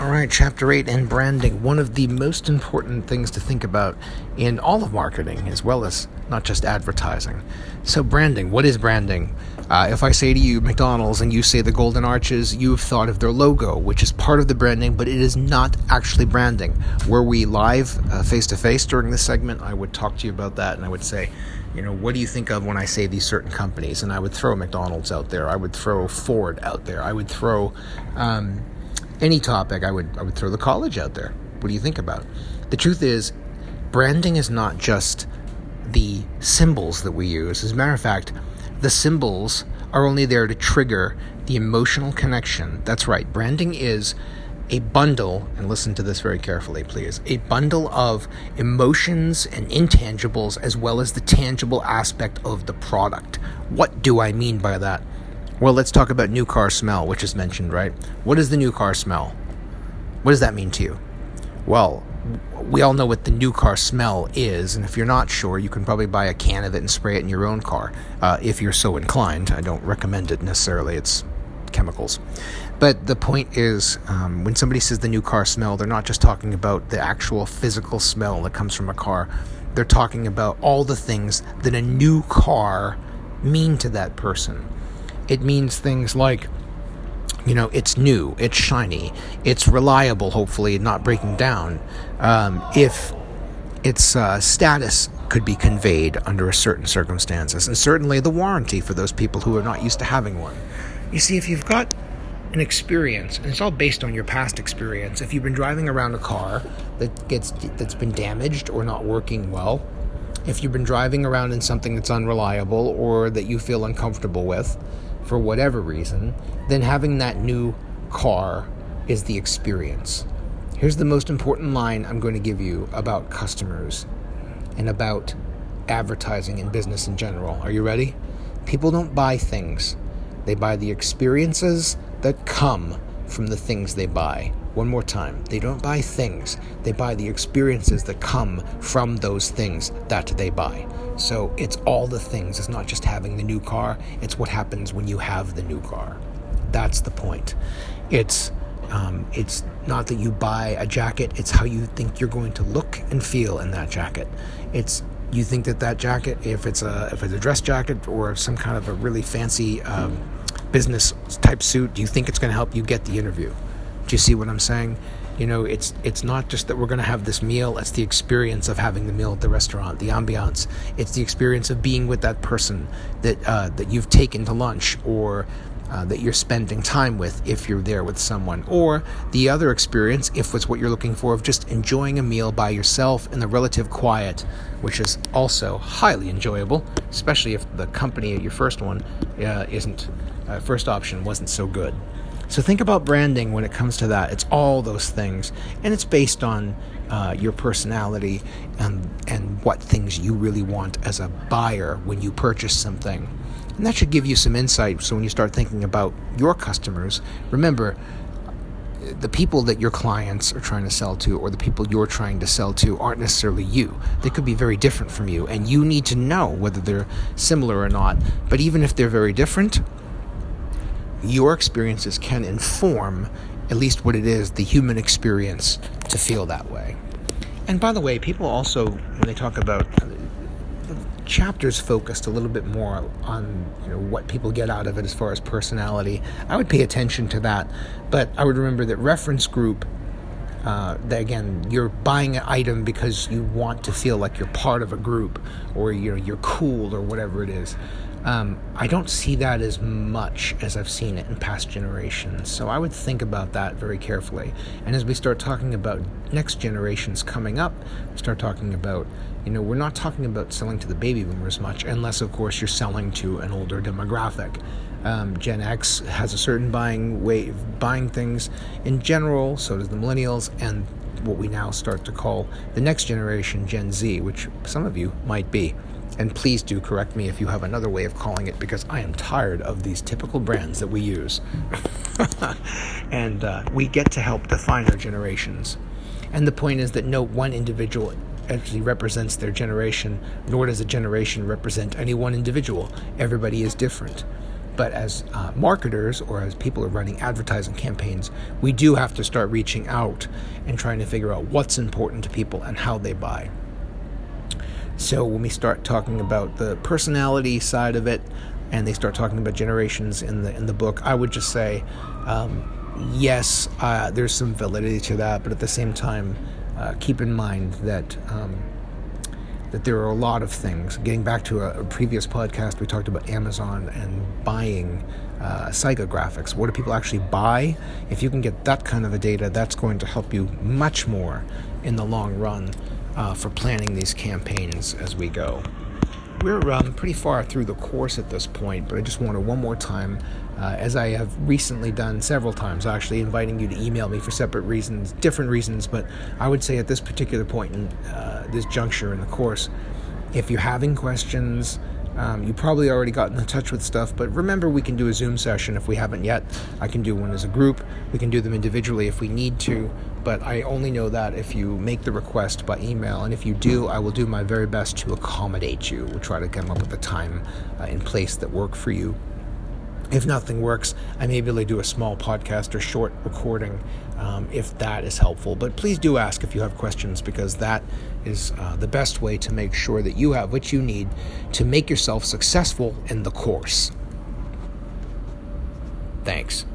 All right, chapter 8 and branding. One of the most important things to think about in all of marketing, as well as not just advertising. So, branding. What is branding? Uh, if I say to you McDonald's and you say the Golden Arches, you have thought of their logo, which is part of the branding, but it is not actually branding. Were we live face to face during this segment, I would talk to you about that and I would say, you know, what do you think of when I say these certain companies? And I would throw McDonald's out there. I would throw Ford out there. I would throw. Um, any topic, I would I would throw the college out there. What do you think about? The truth is, branding is not just the symbols that we use. As a matter of fact, the symbols are only there to trigger the emotional connection. That's right. Branding is a bundle, and listen to this very carefully, please a bundle of emotions and intangibles as well as the tangible aspect of the product. What do I mean by that? Well, let's talk about new car smell, which is mentioned, right? What is the new car smell? What does that mean to you? Well, we all know what the new car smell is, and if you're not sure, you can probably buy a can of it and spray it in your own car uh, if you're so inclined. I don't recommend it necessarily, it's chemicals. But the point is, um, when somebody says the new car smell, they're not just talking about the actual physical smell that comes from a car, they're talking about all the things that a new car mean to that person it means things like you know it's new it's shiny it's reliable hopefully not breaking down um, if its uh, status could be conveyed under a certain circumstances and certainly the warranty for those people who are not used to having one. You see if you've got an experience and it's all based on your past experience if you've been driving around a car that gets that's been damaged or not working well if you've been driving around in something that's unreliable or that you feel uncomfortable with for whatever reason, then having that new car is the experience. Here's the most important line I'm going to give you about customers and about advertising and business in general. Are you ready? People don't buy things, they buy the experiences that come from the things they buy. One more time. They don't buy things, they buy the experiences that come from those things that they buy. So it's all the things. It's not just having the new car, it's what happens when you have the new car. That's the point. It's um, it's not that you buy a jacket, it's how you think you're going to look and feel in that jacket. It's you think that that jacket, if it's a if it's a dress jacket or some kind of a really fancy um, business type suit, do you think it's going to help you get the interview? Do you see what I'm saying? You know, it's it's not just that we're going to have this meal; it's the experience of having the meal at the restaurant, the ambiance. It's the experience of being with that person that uh, that you've taken to lunch, or uh, that you're spending time with if you're there with someone, or the other experience, if it's what you're looking for, of just enjoying a meal by yourself in the relative quiet, which is also highly enjoyable, especially if the company at your first one uh, isn't uh, first option wasn't so good. So think about branding when it comes to that. It's all those things, and it's based on uh, your personality and and what things you really want as a buyer when you purchase something. And that should give you some insight. So when you start thinking about your customers, remember the people that your clients are trying to sell to or the people you're trying to sell to aren't necessarily you. They could be very different from you, and you need to know whether they're similar or not. But even if they're very different, your experiences can inform at least what it is the human experience to feel that way. And by the way, people also, when they talk about the chapters focused a little bit more on you know what people get out of it as far as personality. I would pay attention to that, but I would remember that reference group. Uh, that again, you're buying an item because you want to feel like you're part of a group, or you're you're cool, or whatever it is. Um, I don't see that as much as I've seen it in past generations. So I would think about that very carefully. And as we start talking about next generations coming up, start talking about, you know, we're not talking about selling to the baby boomers much, unless, of course, you're selling to an older demographic. Um, Gen X has a certain buying way of buying things in general, so does the millennials, and what we now start to call the next generation, Gen Z, which some of you might be. And please do correct me if you have another way of calling it because I am tired of these typical brands that we use. and uh, we get to help define our generations. And the point is that no one individual actually represents their generation, nor does a generation represent any one individual. Everybody is different. But as uh, marketers or as people are running advertising campaigns, we do have to start reaching out and trying to figure out what's important to people and how they buy. So when we start talking about the personality side of it, and they start talking about generations in the in the book, I would just say, um, yes, uh, there's some validity to that, but at the same time, uh, keep in mind that. Um, that there are a lot of things. Getting back to a, a previous podcast, we talked about Amazon and buying uh, psychographics. What do people actually buy? If you can get that kind of a data, that's going to help you much more in the long run uh, for planning these campaigns as we go. We're um, pretty far through the course at this point, but I just wanted one more time, uh, as I have recently done several times, actually inviting you to email me for separate reasons, different reasons, but I would say at this particular point in uh, this juncture in the course, if you're having questions, um, you probably already got in touch with stuff, but remember we can do a Zoom session if we haven't yet. I can do one as a group. We can do them individually if we need to, but I only know that if you make the request by email. And if you do, I will do my very best to accommodate you. We'll try to come up with a time uh, in place that work for you. If nothing works, I may be able to do a small podcast or short recording um, if that is helpful. But please do ask if you have questions because that is uh, the best way to make sure that you have what you need to make yourself successful in the course. Thanks.